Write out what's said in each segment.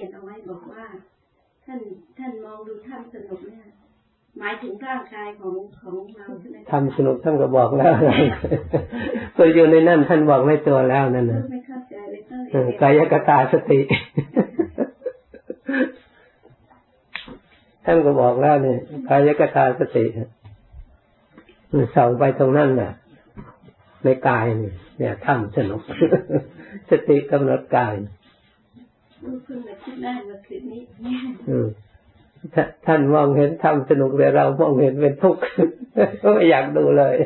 ขียนเอาไว้บอกว่า ท่านท่านมองดูท่านสนุกเนี่ยหมายถึงร่างกายของของเราใช่ไหมทำสนุกท่านก็บอกแล้วตัวอยู่ในนั่นท่านบอกไม่ตัวแล้วนั่นนะไม่เข้าใจเลยกายกตาสติ ท่านก็บอกแล้วเนี่ยกายกตาสติส่องไปตรงนั้นน่ะ ในกายเนี่ยเนี่ยทำสนุก สติกำหนดกาย เพิ่งมาคิดได้มื่อคืนนี้ท่านมองเห็นทำสนุกแต่เรามองเห็นเป็นทุกข์ก็ไม่อยากดูเลย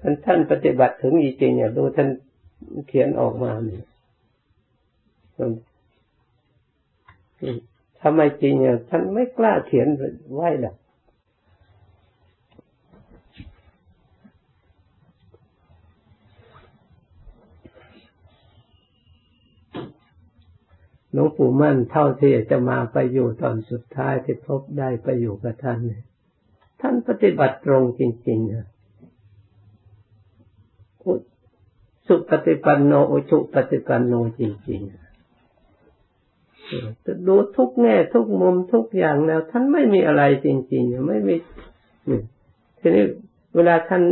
ท่านท่านปฏิบัติถึงจริงๆเนี่ยดูท่านเขียนออกมาเนี่ย ทำไมจริงเนี่ยท่านไม่กล้าเขียนไว้หรอกหลวงปู่มั่นเท่าที่จะมาไปอยู่ตอนสุดท้ายที่พบได้ไปอยู่กับท่านเนี่ยท่านปฏิบัติตรงจริงๆนะสุปฏิปันโนอุชุปฏิปันโนจริงๆ จะดูทุกแง่ทุกมุมทุกอย่างแล้ว ท่านไม่มีอะไรจริงๆไม่มีทีนี้เวลาท่าน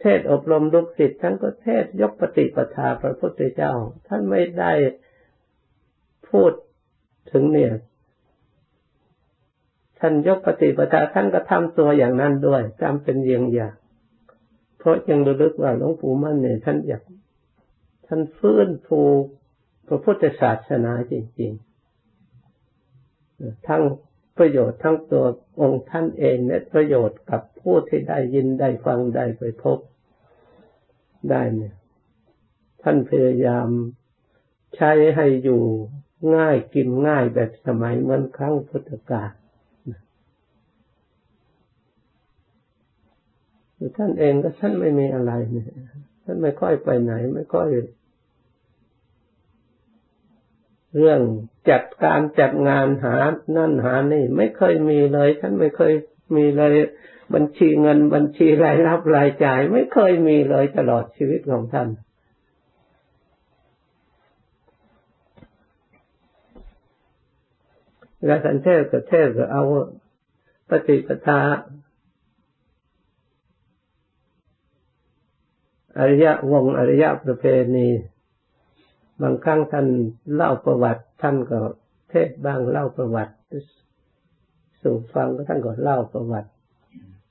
เทศอบรมลูกศิษย์ท่านก็เทศยกปฏิปทาพระพุทธเจ้า ท่านไม่ได้พูดถึงเนี่ย ท่านยกปฏิปทาท่านก็ทำตัวอย่างนั้นด้วยทำเป็นเยียงอย่างเพราะยังระลึกว่าหลวงปู่มั่นเนี่ยท่านอยากท่านฟื้นฟู พระพุทธศาสนาจริงๆ ทั้งประโยชน์ทั้งตัวองค์ท่านเองและประโยชน์กับผู้ที่ได้ยินได้ฟังได้ไปพบได้เนี่ยท่านพยายามใช้ให้อยู่ง่ายกินง่ายแบบสมัยเมื่อครั้งพุทธกาลท่านเองก็ท่านไม่มีอะไรเนี่ยท่านไม่ค่อยไปไหน ไม่ค่อย เรื่องจัดการจัดงานหานั่นหานี่ ไม่เคยมีเลยท่านไม่เคยมีเลยบัญชีเงินบัญชีรายรับรายจ่าย ไม่เคยมีเลยตลอดชีวิตของท่านแล้วท่านเทศก็เทศก็เอาปฏิปทาอริยวงอริยประเพณี บางครั้งท่านเล่าประวัติ ท่านก็เทศบ้างเล่าประวัติ สู่ฟังก็ท่านก็เล่าประวัติ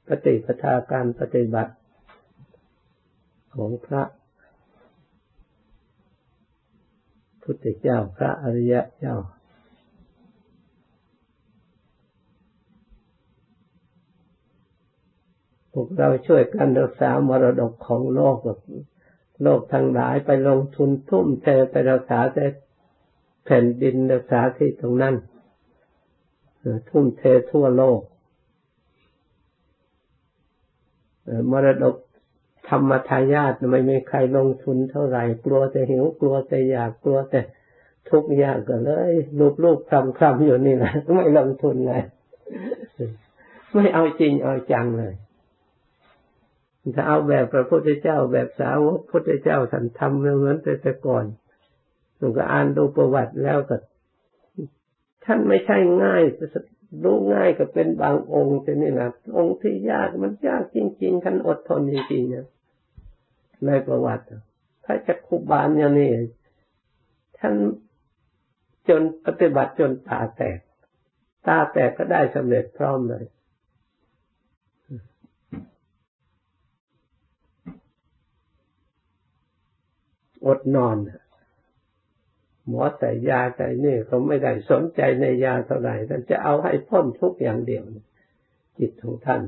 ปฏิปทาการปฏิบัติของพระพุทธเจ้าพระอริยะเจ้า พวกเราช่วยกันรักษามรดกของโลก โลกทั้งหลายไปลงทุนทุ่มเทไปรักษาแต่แผ่นดินรักษาที่ตรงนั้นทุ่มเททั่วโลกมรดกธรรมทายาทไม่มีใครลงทุนเท่าไหร่กลัวแต่หิวกลัวแต่อยากกลัวแต่ทุกอย่างก็เลยลูบลูบคลำคลำอยู่นี่แหละไม่ลงทุนเลยไม่เอาจริงเอาจังเลย ถ้าเอาแบบพระพุทธเจ้าแบบสาวกพุทธเจ้าท่านทำเหมือนแต่แต่ก่อนหนูก็อ่านดูประวัติแล้วก็ท่านไม่ใช่ง่ายรู้ง่ายก็เป็นบางองค์แต่นี่นะองค์ที่ยากมันยากจริง ๆ ท่านอดทนจริงๆนะในประวัติถ้าจะคุบาลอย่างนี้ท่านจนปฏิบัติจนตาแตก ตาแตกก็ได้สำเร็จพร้อมเลย อดนอน หมอใส่ยาใส่นี่เขาไม่ได้สนใจในยาเท่าไหร่ท่านจะเอาให้พ้นทุกอย่างเดียว จิตของท่าน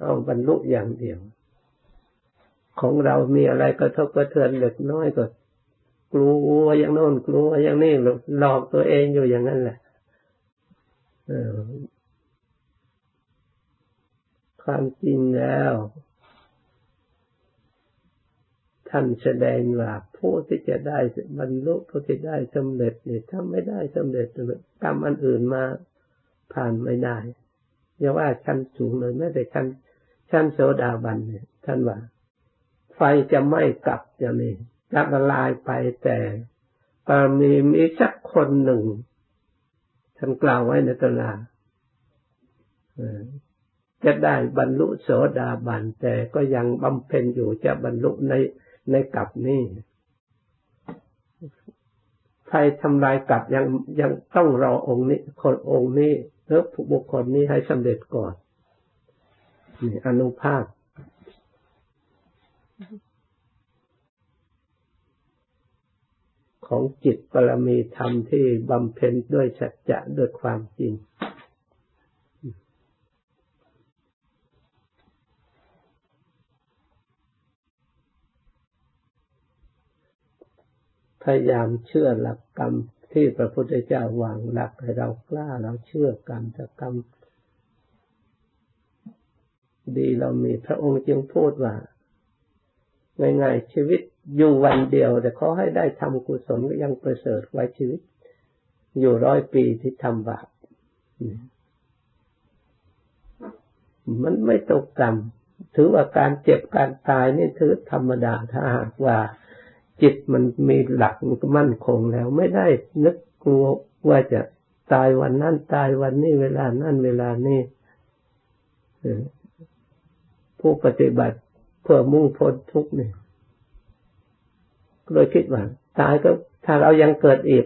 เอาบรรลุอย่างเดียว ของเรามีอะไรก็ทบกระเทือนเล็กน้อยก็กลัวอย่างโน้นกลัวอย่างนี้หลอกตัวเองอยู่อย่างนั้นแหละความจริงแล้ว ท่านแสดงว่าผู้ที่จะได้บรรลุผู้ที่ได้สำเร็จเนี่ยถ้าไม่ได้สำเร็จกรรมอันอื่นมาผ่านไม่ได้อย่าว่าชั้นสูงเลยแม้แต่ชั้นชั้นโสดาบันเนี่ย ท่านว่า ไฟจะไหม้กลับอย่างนี้ละลายไปแต่มีมีสักคนหนึ่ง ท่านกล่าวไว้ในตำราจะได้บรรลุโสดาบันแต่ก็ยังบำเพ็ญอยู่จะบรรลุใน ในกลับนี้ใครทำลายกลับยังยังต้องรอองค์นี้ คนองค์นี้หรือบุคคลนี้ให้สำเร็จก่อนนี่อนุภาพของจิตปรมีธรรมที่บำเพ็ญด้วยสัจจะด้วยความจริง พยายามเชื่อหลักกรรมที่พระพุทธเจ้าวางหลักให้เรากล้าเราเชื่อกรรมจะกรรมดีเรามีพระองค์จึงพูดว่าง่ายๆชีวิตอยู่วันเดียว แต่ขอให้ได้ทำกุศลก็ยังประเสริฐไว้ชีวิต อยู่ร้อยปีที่ทำบาปมันไม่ตกต่ำถือว่าการเจ็บการตายนี่ถือธรรมดาถ้าหากว่า จิตมันมีหลักมันก็มั่นคงแล้ว ไม่ได้นึกกลัวว่าจะตายวันนั้นตายวันนี้เวลานั้นเวลานี้ผู้ปฏิบัติเพื่อมุ่งพ้นทุกข์เนี่ยโดยคิดว่าตายก็ถ้าเรายังเกิดอีก